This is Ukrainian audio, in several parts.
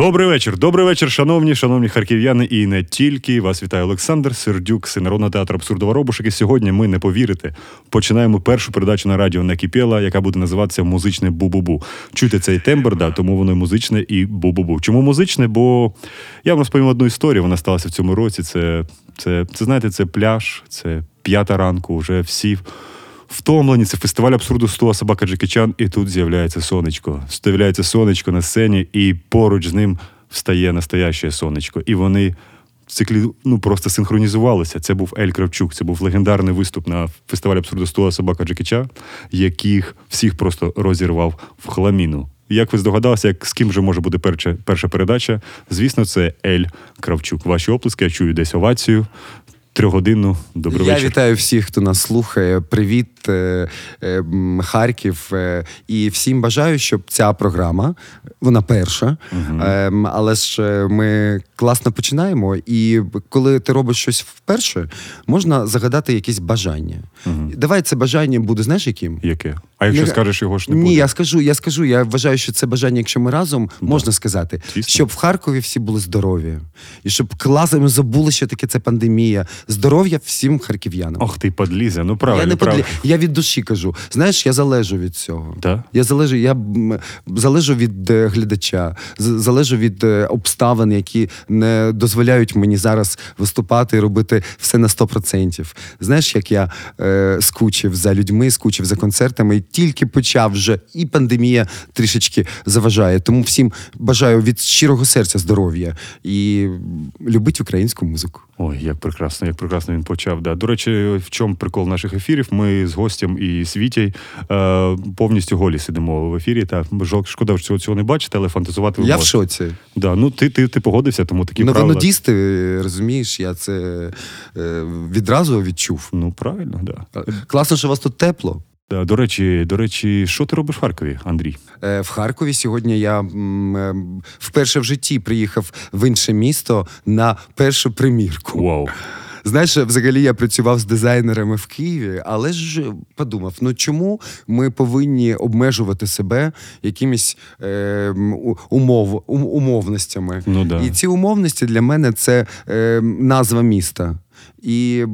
Добрий вечір, добрий вечір, шановні, шановні харків'яни, і не тільки вас вітає Олександр Сердюк, народного театру абсурду Воробушек. І сьогодні ми не повірите. Починаємо першу передачу на радіо Накіпєла, яка буде називатися Музичне бу-бу-бу. Чуєте цей тембр, да, тому воно музичне і бу-бу-бу. Чому музичне? Бо я вам розповім одну історію. Вона сталася в цьому році. Це, це, це знаєте, це пляж, це п'ята ранку, вже всі. Втомлені, це фестиваль абсурду 100 собака Джекічан, і тут з'являється сонечко. З'являється сонечко на сцені, і поруч з ним встає настояще сонечко. І вони циклі ну, просто синхронізувалися. Це був Ель Кравчук, це був легендарний виступ на фестивалі абсурду 100 собака Джекіча, яких всіх просто розірвав в хламіну. Як ви здогадалися, як з ким же може бути перша, перша передача? Звісно, це Ель Кравчук. Ваші оплески, я чую десь овацію. Трьохгодинну. Добрий Я вечір. вітаю всіх, хто нас слухає. Привіт, е, е, Харків. е, І всім бажаю, щоб ця програма, вона перша, ем, але ж ми класно починаємо. І коли ти робиш щось вперше, можна загадати якісь бажання. Давай це бажання буде, знаєш, яким? Яке? А якщо Не- скажеш його ж не Ні, я скажу, я скажу. Я вважаю, що це бажання, якщо ми разом можна сказати, Звісно. щоб в Харкові всі були здорові, і щоб класно ми забули, що таке це пандемія. Здоров'я всім харків'янам. Ох ти подліза, ну правильно. я не правильно. подлі... я від душі кажу. Знаєш, я залежу від цього. Да? Я залежу, я залежу від е, глядача, залежу від е, обставин, які не дозволяють мені зараз виступати і робити все на 100%. Знаєш, як я е, скучив за людьми, скучив за концертами, і тільки почав вже, і пандемія трішечки заважає. Тому всім бажаю від щирого серця здоров'я і любить українську музику. Ой, як прекрасно, як прекрасно він почав. Да. До речі, в чому прикол наших ефірів? Ми з гостем і Світєй е, повністю голі сидимо в ефірі. Та шкода, що цього, не бачите, але фантазувати Я в шоці. Да, ну ти, ти, ти погодився, тому такі Ну, правила. воно дійсти, розумієш, я це е, відразу відчув. Ну правильно, да. Класно, що у вас тут тепло. До речі, до речі, що ти робиш в Харкові, Андрій? Е, В Харкові сьогодні я е, вперше в житті приїхав в інше місто на першу примірку. Вау. Знаєш, взагалі я працював з дизайнерами в Києві, але ж подумав: ну чому ми повинні обмежувати себе якимись е, умов, ум- умовностями? Ну да. І ці умовності для мене це е, назва міста. І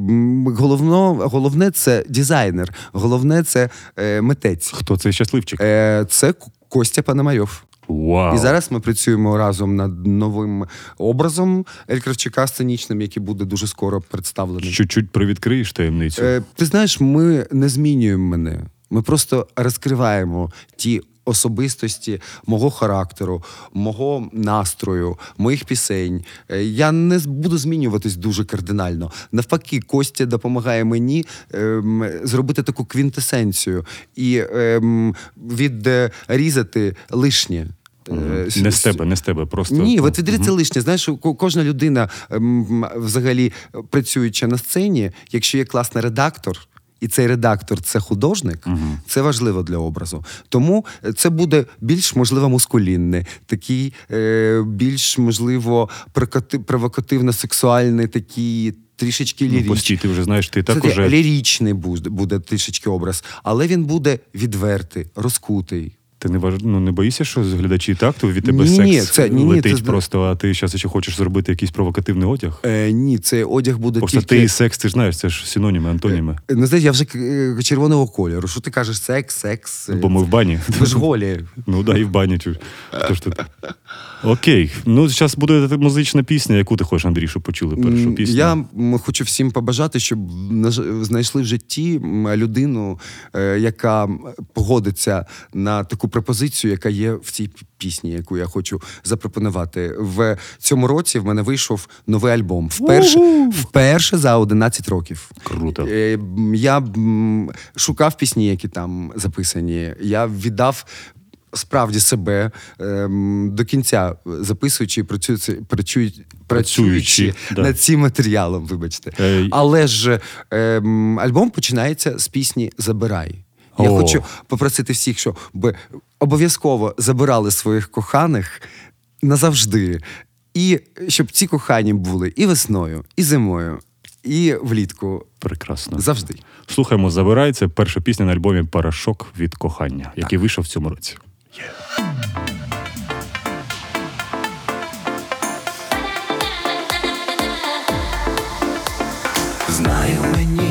головно, головне це дизайнер, головне це е, митець. Хто цей щасливчик? Е, це Костя Пономарьов. Вау. І зараз ми працюємо разом над новим образом Ель Кравчука сценічним, який буде дуже скоро представлений. Чуть-чуть привідкриєш таємницю. Е, ти знаєш, ми не змінюємо мене. Ми просто розкриваємо ті особистості мого характеру, мого настрою, моїх пісень. Е, Я не буду змінюватись дуже кардинально. Навпаки, Костя допомагає мені ем, зробити таку квінтесенцію і ем, відрізати лишнє. Е, не з тебе, не з тебе, просто. ні, от відріться лишнє. Знаєш, кожна людина, ем, взагалі, працюючи на сцені, якщо є класний редактор. І цей редактор це художник, це важливо для образу. Тому це буде більш можливо мускулінне, такий е, більш можливо провокативно-сексуальний, такий трішечки Ну, ліричний. постій, ти вже знаєш, ти так Це уже. ліричний буде, буде трішечки образ, але він буде відвертий, розкутий. Ти не важ... ну, не боїшся, що глядачі так, то від тебе Ні, секс це- ні, ні, летить це- просто, а ти зараз ще хочеш зробити якийсь провокативний одяг? Е, ні, цей одяг буде Просто тільки... ти і секс, ти ж знаєш, це ж синоніми, антоніми. Не знаєш, я вже е, червоного кольору. Що ти кажеш, секс, секс? Бо ми в бані. Ви ж голі. Ну да, і в бані. Тут? Окей. Ну, зараз буде музична пісня. Яку ти хочеш, Андрій, щоб почули першу пісню? Я хочу всім побажати, щоб знайшли в житті людину, е, яка погодиться на таку пропозицію, яка є в цій пісні, яку я хочу запропонувати. В цьому році в мене вийшов новий альбом. Вперше, вперше за 11 років. Круто. Е, Я шукав пісні, які там записані. Я віддав. Справді себе ем, до кінця записуючи і працюючи, працюючи, працюючи да. над цим матеріалом, вибачте. Е, Але ж ем, альбом починається з пісні Забирай. Я О. хочу попросити всіх, щоб обов'язково забирали своїх коханих назавжди, і щоб ці кохані були і весною, і зимою, і влітку. Прекрасно. Завжди. Слухаємо, забирається перша пісня на альбомі Парашок від кохання, який вийшов в цьому році. Yeah. Знаю мені.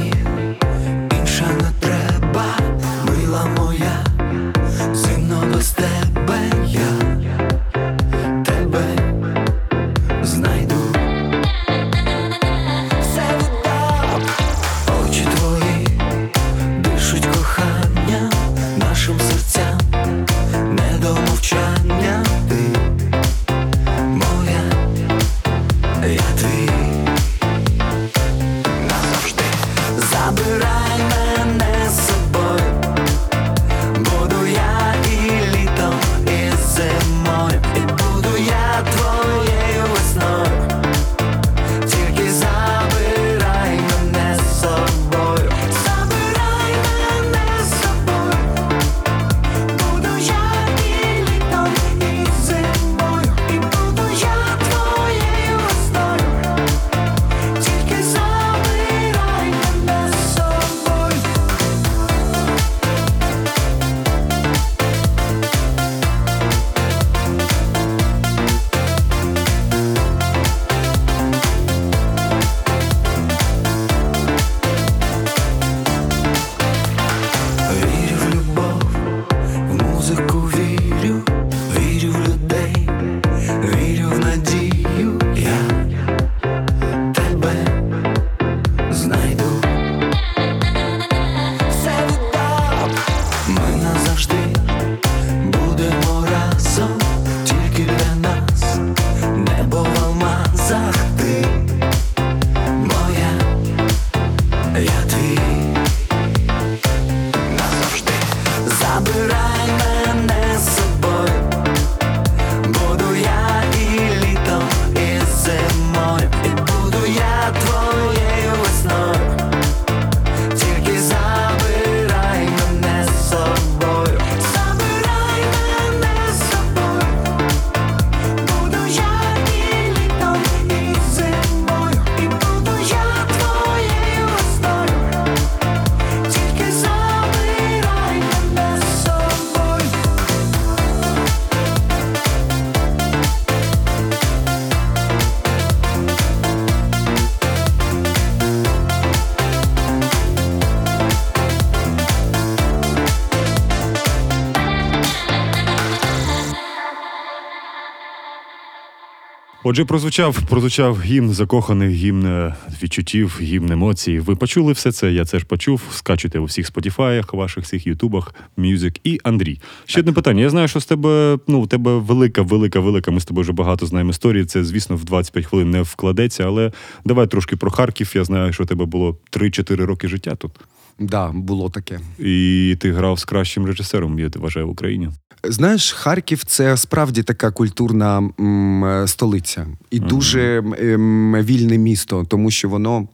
Отже, прозвучав, прозвучав гімн закоханих, гімн е, відчуттів, гімн емоцій. Ви почули все це? Я це ж почув. Скачуйте у всіх спотіфаях, ваших всіх ютубах, мюзик і Андрій. Ще одне питання. Я знаю, що з тебе ну у тебе велика, велика, велика. Ми з тобою вже багато знаємо історії. Це, звісно, в 25 хвилин не вкладеться, але давай трошки про Харків. Я знаю, що у тебе було 3-4 роки життя тут. Да, було таке. І ти грав з кращим режисером, я вважаю, в Україні. Знаєш, Харків це справді така культурна м, е, столиця і дуже м, вільне місто, тому що воно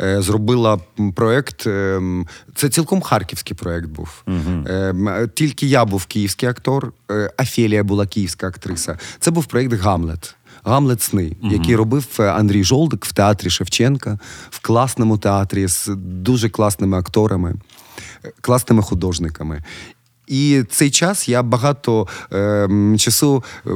е, зробило проект. е, це цілком харківський проект був. Е, тільки я був київський актор, е, Афелія була київська актриса. Це був проект Гамлет. Гамлет сни, який робив е, Андрій Жолдик в театрі Шевченка, в класному театрі з дуже класними акторами, е, класними художниками. І цей час я багато е, часу е,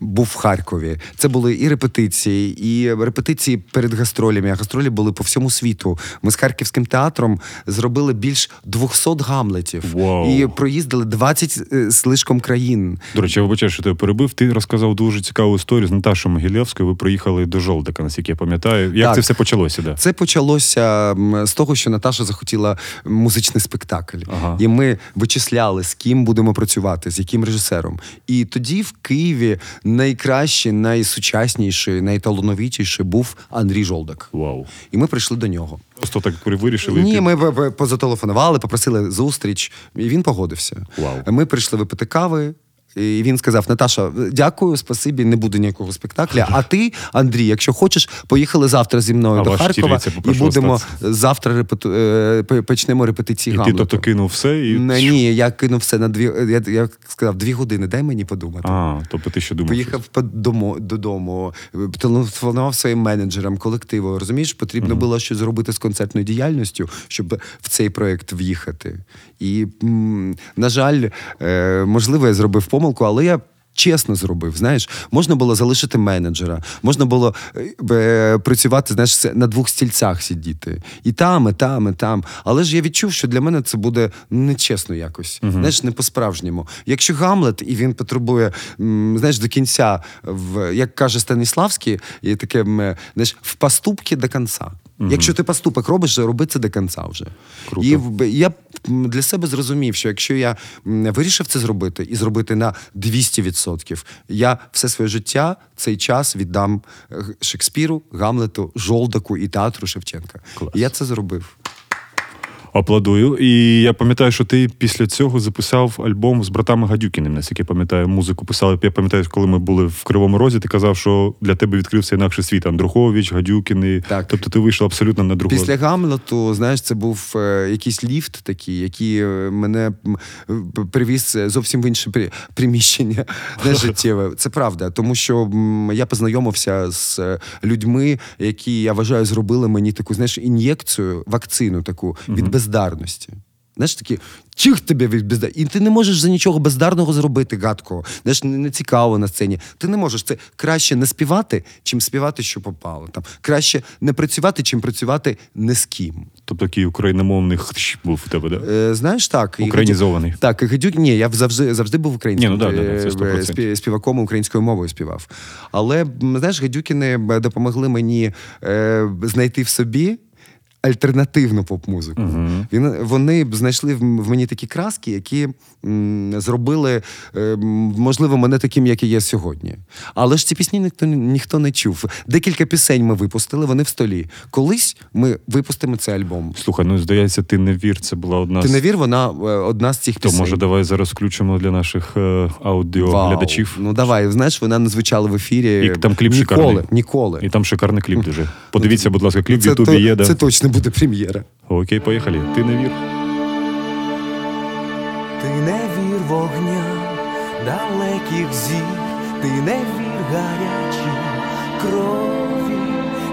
був в Харкові. Це були і репетиції, і репетиції перед гастролями. А гастролі були по всьому світу. Ми з харківським театром зробили більш 200 гамлетів Вау. і проїздили 20 е, з лишком країн. До речі, я вибачаю, що тебе перебив. Ти розказав дуже цікаву історію з Наташою Могилєвською. Ви приїхали до Жолдика, наскільки я пам'ятаю. Як Так. це все почалося? Да? Це почалося з того, що Наташа захотіла музичний спектакль. Ага. І ми вичисляли, з ким будемо працювати, з яким режисером. І тоді в Києві найкращий, найсучасніший, найталановитіший був Андрій Жолдак. Вау. І ми прийшли до нього. Просто так ви вирішили. Ні, ми позателефонували, попросили зустріч, і він погодився. Вау. Ми прийшли випити кави. І він сказав: Наташа, дякую, спасибі, не буде ніякого спектакля. А ти, Андрій, якщо хочеш, поїхали завтра зі мною А до Харкова і будемо остатися. завтра репету... е, почнемо репетиції І ти тобто кинув все і. Не, ні, я кинув все на дві. Я, я сказав, дві години, дай мені подумати. А, тобто ти ще думав. Поїхав по- додому, телефонував своїм менеджерам, колективу. Розумієш, потрібно було щось зробити з концертною діяльністю, щоб в цей проєкт в'їхати. І, м, на жаль, е, можливо, я зробив помилку, але я чесно зробив. Знаєш, можна було залишити менеджера, можна було е, е, працювати, знаєш, на двох стільцях сидіти. І там, і там, і там. Але ж я відчув, що для мене це буде нечесно якось. Знаєш, не по-справжньому. Якщо Гамлет і він потребує, знаєш, до кінця, в, як каже Станіславський, і таке знаєш, в поступки до кінця. Якщо ти поступок робиш, роби це до кінця вже. Круто. І я для себе зрозумів, що якщо я вирішив це зробити і зробити на 200%, я все своє життя цей час віддам е, Шекспіру, Гамлету, Жолдаку і театру Шевченка. Клас. І я це зробив. Аплодую. І я пам'ятаю, що ти після цього записав альбом з братами Гадюкіним, наскільки я пам'ятаю, музику писали. Я пам'ятаю, коли ми були в Кривому Розі, ти казав, що для тебе відкрився інакший світ. Андрухович, Гадюкіни. Так. Тобто ти вийшов абсолютно на другу. Після Гамлету, знаєш, це був е, якийсь ліфт такий, який е, мене привіз е, зовсім в інше при- приміщення знаєш, життєве. Це правда, тому що я познайомився з людьми, які я вважаю зробили мені таку знаєш ін'єкцію, вакцину таку від бездарності. Знаєш, такі чих тебе від бездарності. І ти не можеш за нічого бездарного зробити гадкого. Знаєш, не, не цікаво на сцені. Ти не можеш це краще не співати, чим співати, що попало. Там краще не працювати, чим працювати не з ким. Тобто такий україномовний хтщ був у тебе, да? Е, знаєш, так. Українізований. Гадюк- Так, і Гадюк, ні, я завжди, завжди був українським. Ні, ну да, да, да, це е, 100%. співаком українською мовою співав. Але, знаєш, Гадюкіни допомогли мені е, знайти в собі. Альтернативну поп-музику. Він, вони б знайшли в, в мені такі краски, які м, зробили, е, можливо, мене таким, як і є сьогодні. Але ж ці пісні ніхто, ніхто не чув. Декілька пісень ми випустили, вони в столі. Колись ми випустимо цей альбом. Слухай, ну здається, ти не вір. Це була одна Ти не вір, вона е, одна з цих То пісень. може давай зараз включимо для наших е, аудіоглядачів. Ну давай, знаєш, вона не звучала в ефірі. І там кліп ніколи, шикарний. Ніколи. І там шикарний кліп дуже. Подивіться, будь ласка, кліп в Ютубі то- є. Да? це точно буде прем'єра. Окей, поїхали. Ти не вір. Ти не вір вогням далеких зір, ти не вір гарячій крові,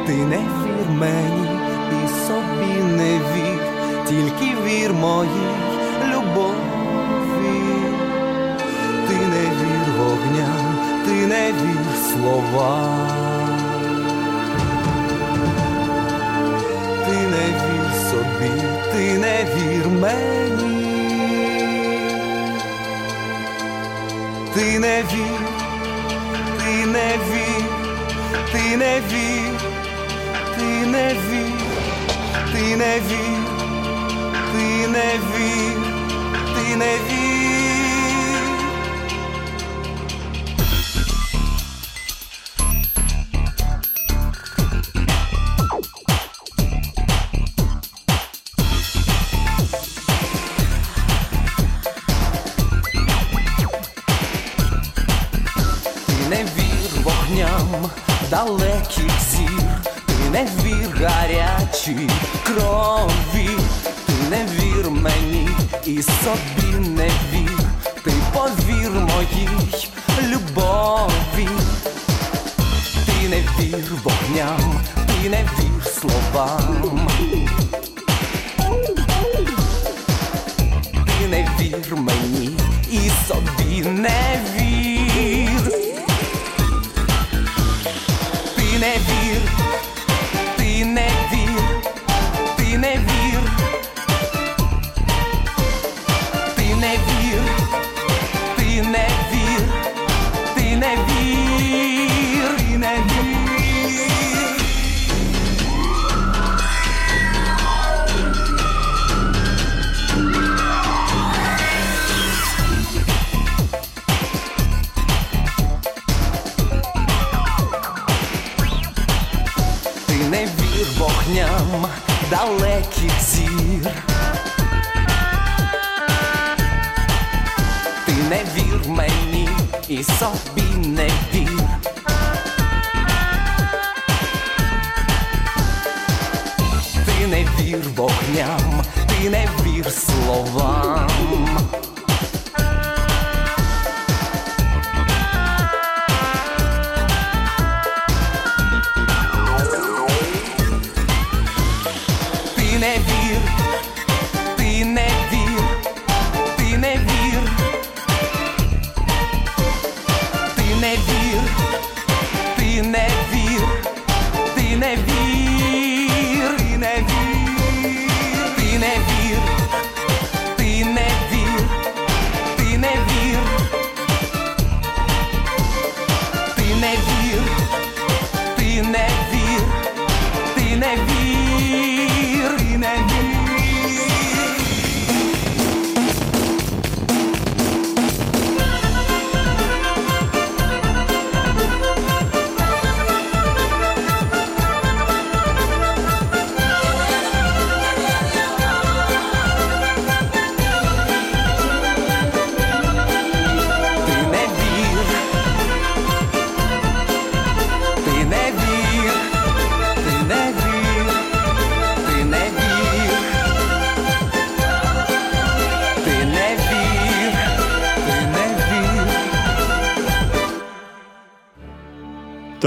ти не вір мені і собі не вір, тільки вір моїй любові, ти не вір вогням, ти не вір словам. Собі, ти не вір мені. Ти не вір, ти не вір, ти не вір, ти не вір, ти не вір, ти не вір, ти не вір. Вогням далеких зір, ти не вір гарячій крові, ти не вір мені і собі не вір, ти повір моїй любові, ти не вір вогням, ти не вір словам. Ти не вір мені і собі не вір. Не вір, ти не вір, вогням далеких зір. Ти не вір мені і собі не вір. Ти не вір вогням, ти не вір словам.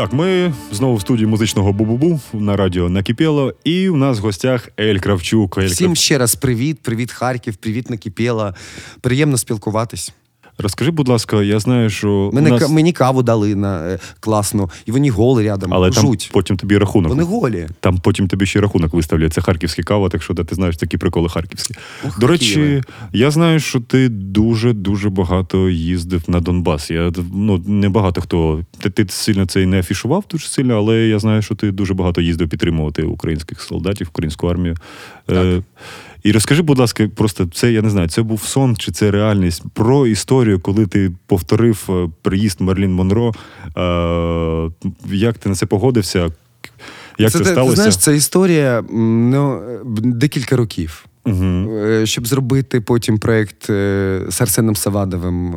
Так, ми знову в студії музичного Бу-Бу-Бу на радіо Накипіло, і у нас в гостях Ель Кравчук. Ель Всім ще раз привіт, привіт, Харків, привіт, Накипєла. Приємно спілкуватись. Розкажи, будь ласка, я знаю, що Мене, у нас... Мені каву дали на е, класну, і вони голи рядом. але там потім тобі рахунок. Вони голі. Там потім тобі ще рахунок виставлять. Це харківська кава, так що да, ти знаєш такі приколи харківські. Ох, До речі, хотіли. я знаю, що ти дуже дуже багато їздив на Донбас. Я ну не багато хто. Ти, ти сильно це і не афішував дуже сильно, але я знаю, що ти дуже багато їздив підтримувати українських солдатів, українську армію. Е, і розкажи, будь ласка, просто це я не знаю, це був сон чи це реальність про історію, коли ти повторив е, приїзд Мерлін Монро. Е, як ти на це погодився? Як це, ти- сталося? Ти знаєш, це історія ну, е, декілька років. Угу. Е, Щоб зробити потім проєкт з Арсеном Савадовим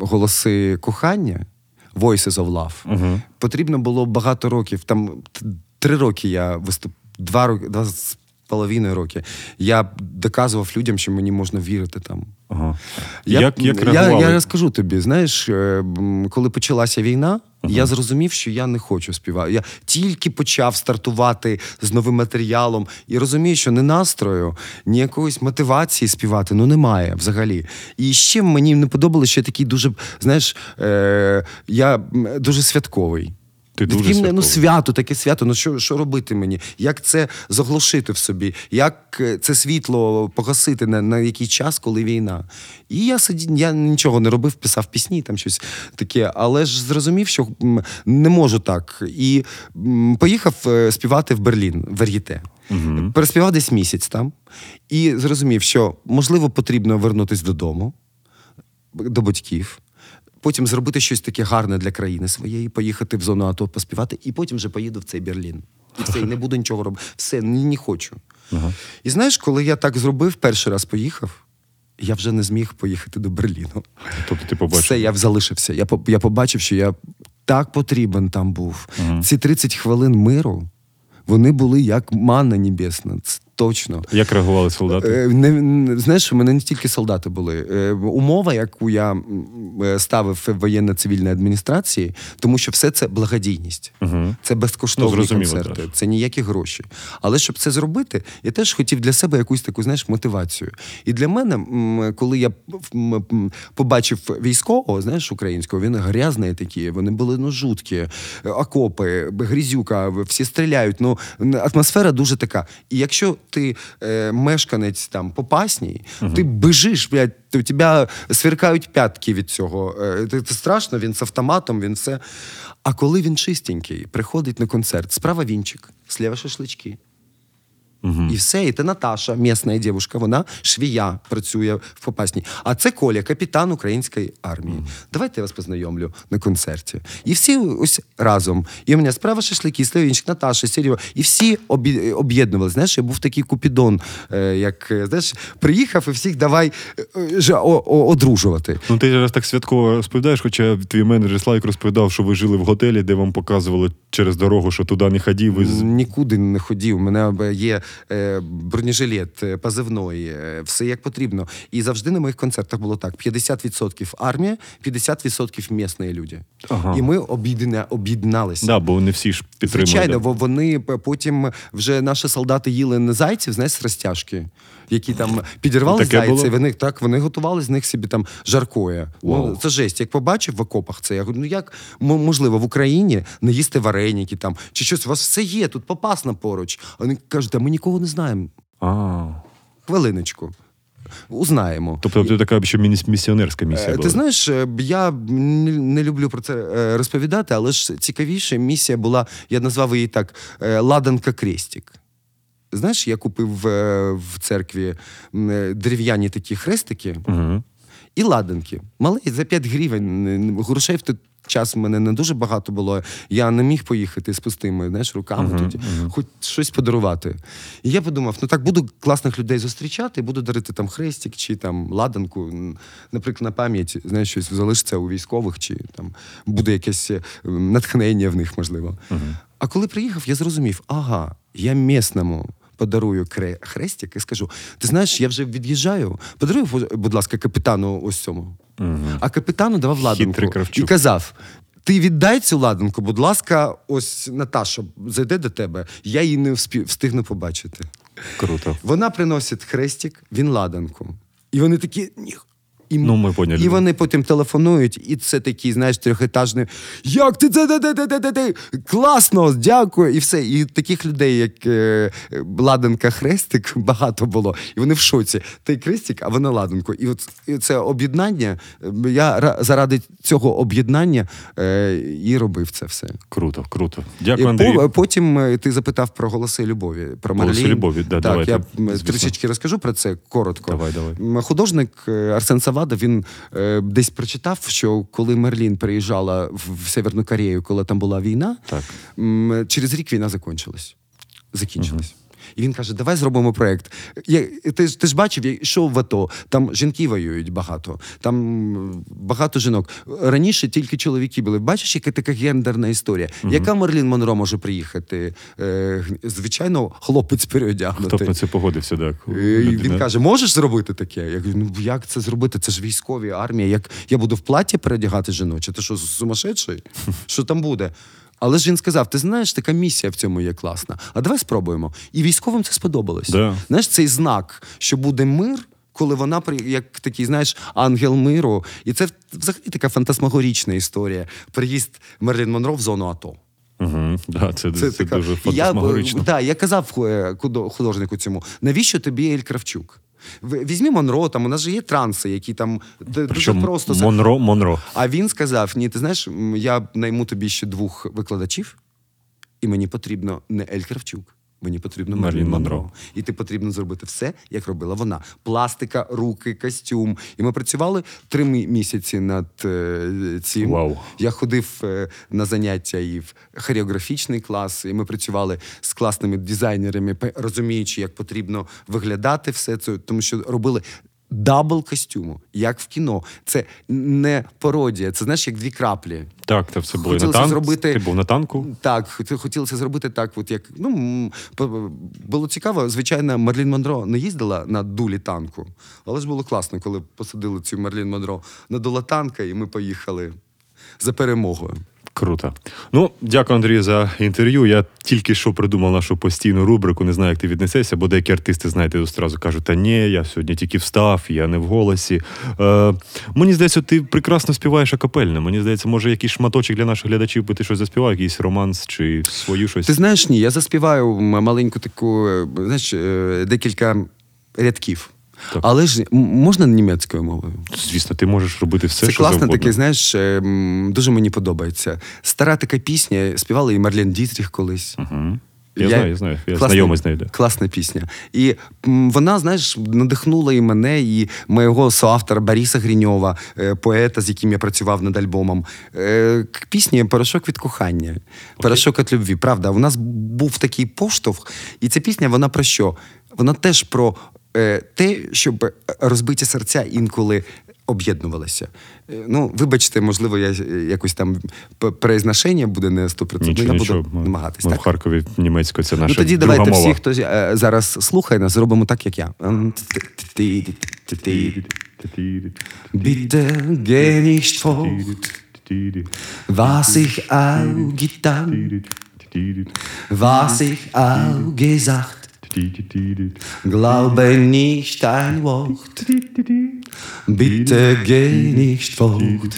Голоси кохання Voices of Love, Угу. потрібно було багато років. Там три роки я виступ, два роки, два з половиною роки. Я доказував людям, що мені можна вірити там. Ага. Я, як, як я, я розкажу тобі, знаєш, е, коли почалася війна, я зрозумів, що я не хочу співати. Я тільки почав стартувати з новим матеріалом і розумію, що ні настрою, ні якоїсь мотивації співати ну немає взагалі. І ще мені не подобалося, що я такий дуже, знаєш, е, я дуже святковий. Ти дуже Такий, ну, свято, таке свято. Ну що, що робити мені? Як це заглушити в собі? Як е, це світло погасити на, на який час, коли війна? І я сидів, я нічого не робив, писав пісні, там щось таке, але ж зрозумів, що не можу так. І поїхав е, співати в Берлін, в Вер'єте. Мгм. Переспівав десь місяць там і зрозумів, що можливо потрібно вернутися додому до батьків. Потім зробити щось таке гарне для країни своєї, поїхати в зону АТО поспівати, і потім вже поїду в цей Берлін. І все, і не буду нічого робити. Все, ні, не хочу. Ага. І знаєш, коли я так зробив, перший раз поїхав, я вже не зміг поїхати до Берліну. Тобто ти побачив. Все, я залишився. Я, я побачив, що я так потрібен там був. Ці 30 хвилин миру, вони були як манна небесна. Точно. Як реагували солдати? Е, Не, не- знаєш, у мене не тільки солдати були. Е, Умова, яку я е, ставив в воєнно-цивільній адміністрації, тому що все це благодійність. Угу. Це безкоштовні Ну, концерти, так. це ніякі гроші. Але щоб це зробити, я теж хотів для себе якусь таку, знаєш, мотивацію. І для мене, коли я побачив військового, знаєш, українського, він грязний такі, вони були ну жуткі, окопи, грізюка, всі стріляють. Ну атмосфера дуже така. І якщо ти е, мешканець там Попасній, ти бежиш, блядь, у тебе сверкають п'ятки від цього. Це страшно, він з автоматом, він все. А коли він чистенький, приходить на концерт, справа вінчик, сліва шашлички. І все, і це Наташа, місна дівчинка, вона швія працює в Попасній. А це Коля, капітан української армії. Давайте я вас познайомлю на концерті. І всі ось разом. І у мене справа шашлики, слева вінчик, Наташа, Серега. І всі об'є- об'єднували. Знаєш, я був такий купідон, е, як е, знаєш, приїхав і всіх давай е, ж- о- о- одружувати. Ну ти зараз так святково розповідаєш, хоча твій менеджер Славік розповідав, що ви жили в готелі, де вам показували через дорогу, що туди не ходів. Ви Нікуди не ходів. У мене є бронежилет, е, позивной, е, все як потрібно. І завжди на моїх концертах було так: 50% армія, 50% місні люди. Ага. І ми об'єдна, об'єдналися. Да, бо не всі ж підтримують. Звичайно, да. бо вони потім вже наші солдати їли не зайців, знаєш, з розтяжки, які там підірвали Таке зайця, було? і вони так вони готували з них собі там жаркоє. Вау. Ну це жесть. Як побачив в окопах це, я говорю, ну як м- можливо в Україні не їсти вареники там чи щось? У вас все є, тут попасна поруч. А вони кажуть, а ми нікого не знаємо. А, Хвилиночку. узнаємо. Тобто це така ще місіонерська місія Е, була. Ти знаєш, е, я не, люблю про це е, розповідати, але ж цікавіше місія була, я назвав її так: Ладанка Крестік. Знаєш, я купив е, в церкві е, дерев'яні такі хрестики Угу. і ладанки. Малий за 5 гривень. Грошей в той час в мене не дуже багато було. Я не міг поїхати з пустими знаєш, руками, тоді, хоч щось подарувати. І я подумав: ну так буду класних людей зустрічати, буду дарити там хрестик чи там ладанку. Наприклад, на пам'ять, знаєш, щось залишиться у військових, чи там буде якесь е, натхнення в них, можливо. А коли приїхав, я зрозумів, ага, я місному подарую хрестик і скажу: ти знаєш, я вже від'їжджаю. Подаруй, будь ласка, капітану ось цьому. А капітану давав ладанку і казав: ти віддай цю ладанку, будь ласка, ось Наташа зайде до тебе, я її не встигну побачити. Круто. Вона приносить хрестик, він ладанку. І вони такі. Ні. І, Ну, ми поняли. І вони потім телефонують, і це такий, знаєш, трьохетажний. Як ти це де, де, де, де, де, де? класно, дякую, і все. І таких людей, як е, Ладанка Хрестик, багато було. І вони в шоці. Ти Хрестик, а вона Ладанку. І от і це об'єднання. е, Я заради цього об'єднання е, і робив це все. Круто, круто. Дякую, Андрій. по- потім е, ти запитав про голоси любові, про Голоси Марлін. любові, да, так, давайте, я звісно. трішечки розкажу про це коротко. Давай, давай. Художник е, Арсен Савада він е, десь прочитав, що коли Мерлін приїжджала в, в Северну Корею, коли там була війна, Так. м, через рік війна закінчилась. Закінчилась. І він каже: давай зробимо проект. Я, ти, ти ж бачив, йшов в АТО, там жінки воюють багато, там багато жінок. Раніше тільки чоловіки були. Бачиш, яка така гендерна історія. Яка Мерлін Монро може приїхати? Е, звичайно, хлопець переодягнутий. Хто б на це погодився, так. І Він каже: можеш зробити таке? Я кажу, ну як це зробити? Це ж військові армія. Як я буду в платі передягати жіноче? Ти що, сумасшедший? Що там буде? Але ж він сказав: ти знаєш, така місія в цьому є класна. А давай спробуємо. І військовим це сподобалось. Да. Знаєш, цей знак, що буде мир. Коли вона як такий, знаєш, ангел миру, і це взагалі така фантасмагорічна історія. Приїзд Мерлін Монро в зону АТО. Угу. Да, це, це, така- дуже фантасмагорично. Я, да, я казав е, художнику цьому, навіщо тобі Ель Кравчук? Візьмі Монро, там у нас же є транси, які там дуже просто. Монро, Монро. А він сказав: ні, ти знаєш, я найму тобі ще двох викладачів, і мені потрібно не Ель Кравчук. Мені потрібно Мерлін Монро. Монро. І ти потрібно зробити все, як робила вона. Пластика, руки, костюм. І ми працювали три мі- місяці над е, цим. Wow. Я ходив е, на заняття і в хореографічний клас, і ми працювали з класними дизайнерами, розуміючи, як потрібно виглядати все це, тому що робили. Дабл костюму, як в кіно. Це не пародія, це знаєш, як дві краплі. Так, це все було на танку. зробити- Ти був на танку. Так, хотілося зробити так, от як ну було цікаво. Звичайно, Мерлін Монро не їздила на дулі танку, але ж було класно, коли посадили цю Мерлін Монро на дула танка, і ми поїхали за перемогою. Круто. Ну, дякую, Андрію, за інтерв'ю. Я тільки що придумав нашу постійну рубрику. Не знаю, як ти віднесешся, бо деякі артисти, знаєте, одразу кажуть, та ні, я сьогодні тільки встав, я не в голосі. Е, мені здається, ти прекрасно співаєш акапельно. Мені здається, може, якийсь шматочок для наших глядачів, би ти щось заспівав, якийсь романс чи свою щось. Ти знаєш, ні, я заспіваю маленьку таку, е, знаєш, е, декілька рядків. Так. Але ж можна німецькою мовою? Звісно, ти можеш робити все, Це що класно, завгодно. таке, знаєш, е, дуже мені подобається. Стара така пісня, співала і Марлен Дітріх колись. Мгм. Я, знаю, я знаю. Я Класна- знайомий з нею. Да. Класна пісня. І вона, знаєш, надихнула і мене, і моєго соавтора Бориса Гриньова, е, поета, з яким я працював над альбомом. Е, к пісні Порошок від кохання, Порошок від любві. Правда, у нас був такий поштовх, і ця пісня, вона про що? Вона теж про те, щоб розбиті серця інколи. Об'єднувалися. Е, Ну, вибачте, можливо, я е, якось там п- произношення буде не 100%, ну, Нічого, я буду Ми, намагатись. ми так? в Харкові німецько, це наша Ну тоді друга давайте мова. всі, хто е, зараз слухає нас, зробимо так, як я. Bitte geh nicht fort, was ich auch getan, was ich auch gesagt, glaube nicht ein Wort. Bitte geh nicht fort,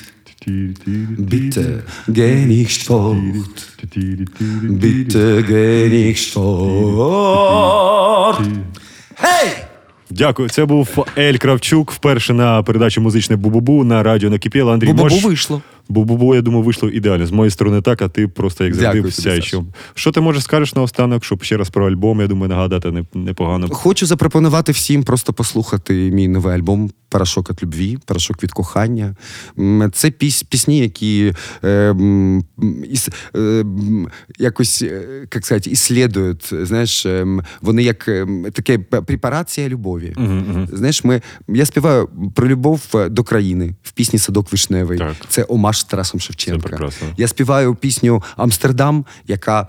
bitte geh nicht fort, bitte geh nicht fort. Hey! Дякую. Це був Ель Кравчук. Вперше на передачі музичне Бубубу на радіо накипіло. Андрій Бу-бу-бу можеш... вийшло. Бу-бу-бу, я думаю, вийшло ідеально. З моєї сторони так, а ти просто як завжди Дякую тобі. Саша. Що ти можеш скажеш наостанок, щоб ще раз про альбом, я думаю, нагадати не- непогано. Хочу запропонувати всім просто послухати мій новий альбом Порошок від любві, Порошок від кохання. Це піс- пісні, які е, е, якось, е, як сказати, іслідують. Знаєш, е, вони як е, таке препарація любові. Знаєш, ми, я співаю про любов до країни в пісні Садок Вишневий. Так. Це омаж з Тарасом Шевченка. Я співаю пісню Амстердам, яка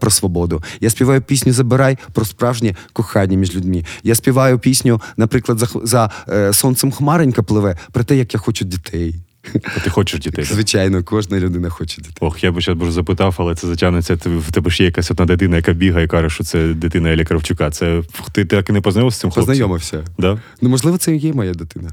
про свободу. Я співаю пісню Забирай про справжнє кохання між людьми. Я співаю пісню, наприклад, за, за е, сонцем хмаренька пливе, про те, як я хочу дітей. А ти хочеш дітей? так? Звичайно, кожна людина хоче дітей. Ох, я би зараз б запитав, але це затягнеться. В тебе ж є якась одна дитина, яка бігає і каже, що це дитина Елі Кравчука. Це ти так і не познайомився з цим хлопцем? Познайомився. Да? Ну, можливо, це і є моя дитина.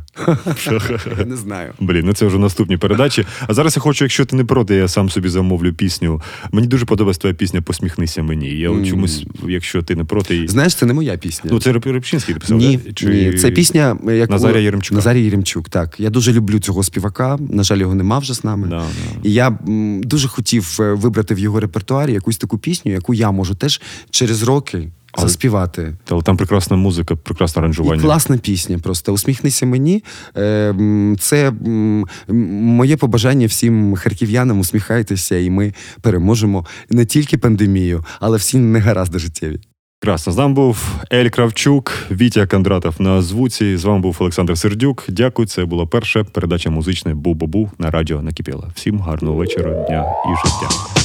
Я не знаю. Блін, ну це вже наступні передачі. А зараз я хочу, якщо ти не проти, я сам собі замовлю пісню. Мені дуже подобається твоя пісня Посміхнися мені. Я от чомусь, якщо ти не проти. Знаєш, це не моя пісня. Ну, це Реп- Репчинський писав, Ні, ні, це пісня як Назарія Єремчука. Назарія Єремчук, так. Я дуже люблю цього співака. На жаль, його нема вже з нами. Да, да. І я дуже хотів е, вибрати в його репертуарі якусь таку пісню, яку я можу теж через роки заспівати. Але там прекрасна музика, прекрасне І аранжування. класна пісня. Просто усміхнися мені. Е, Це моє побажання всім харків'янам. Усміхайтеся, і ми переможемо не тільки пандемію, але всі негаразди життєві. Прекрасно. З нами був Ель Кравчук, Вітя Кондратов на звуці. З вами був Олександр Сердюк. Дякую. Це була перша передача музичне Бу-Бу-Бу на радіо Накипіла. Всім гарного вечора, дня і життя.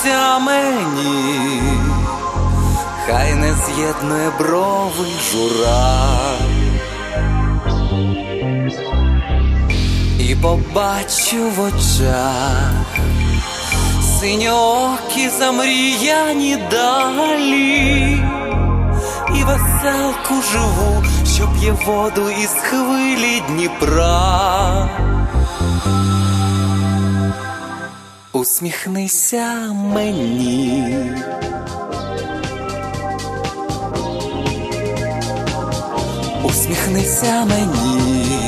Усміхнися мені, хай не з'єднує брови жура. І побачу в очах синьоокі замріяні далі і веселку живу, що п'є воду із хвилі Дніпра. Усміхнися мені. Усміхнися мені.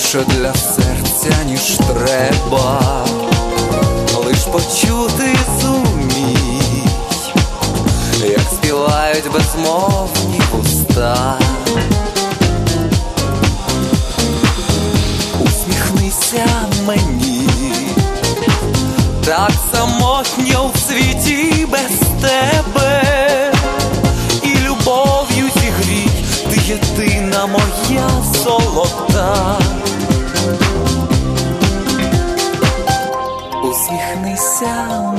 Більше для серця, ніж треба, лиш почути зумій, як співають безмовні вуста. Усміхнися мені, так самотньо в світі без тебе, і любов'ю зігрій, ти єдина моя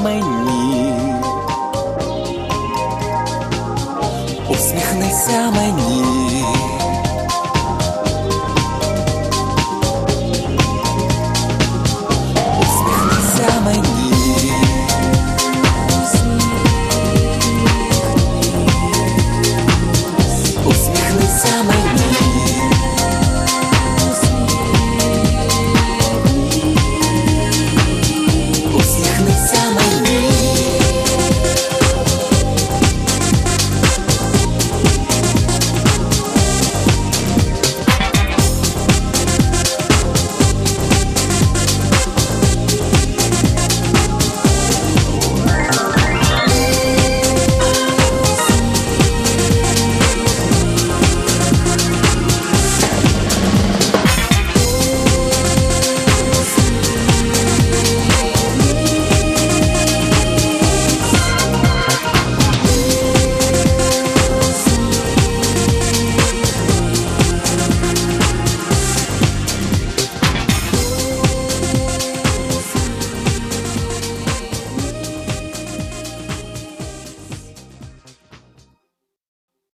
мені, усміхнися мені. Усміхнися мені.